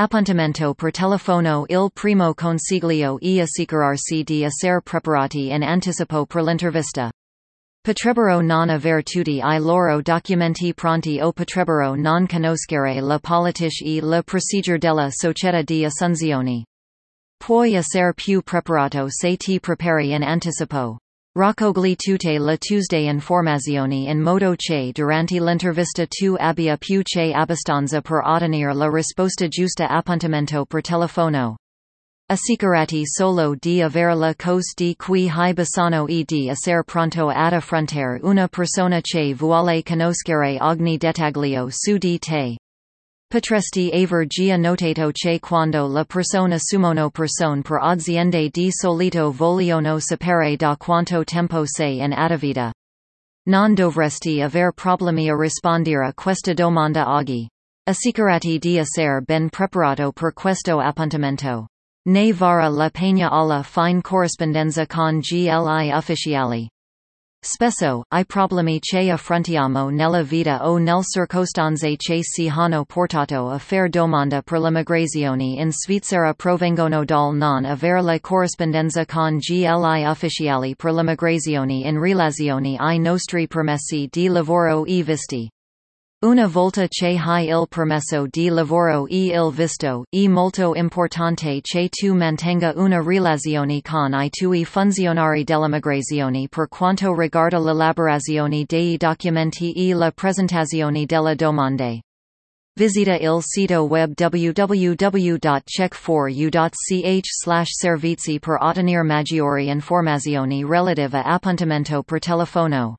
Appuntamento per telefono il primo consiglio e assicurarsi di essere preparati in anticipo per l'intervista. Potrebbero non aver tutti i loro documenti pronti o potrebbero non conoscere la politica e la procedure della società di assunzione. Puoi essere più preparato se ti prepari in anticipo. Raccogli tutte le Tuesday informazioni in modo che durante l'intervista tu abbia più che abbastanza per ottenere la risposta giusta appuntamento per telefono. Assicurati solo di avere la cos di qui hai bisogno e di essere pronto ad affrontare una persona che vuole conoscere ogni dettaglio su di te. Potresti aver già notato che quando le persone assumono persone per aziende di solito vogliono sapere da quanto tempo sei in attività. Non dovresti aver problemi a rispondere a questa domanda oggi. Assicurati di essere ben preparato per questo appuntamento. Ne vara la pena alla fine corrispondenza con gli ufficiali. Spesso, i problemi che affrontiamo nella vita o nel circostanze che si hanno portato a fare domanda per l'emigrazione in Svizzera provengono dal non avere la corrispondenza con gli ufficiali per l'emigrazione in relazione ai nostri permessi di lavoro e visti. Una volta che hai il permesso di lavoro e il visto, è molto importante che tu mantenga una relazione con i tuoi funzionari dell'immigrazione per quanto riguarda l'elaborazione dei documenti e la presentazione delle domande. Visita il sito web www.check4you.ch servizi per ottenere maggiori informazioni relative a appuntamento per telefono.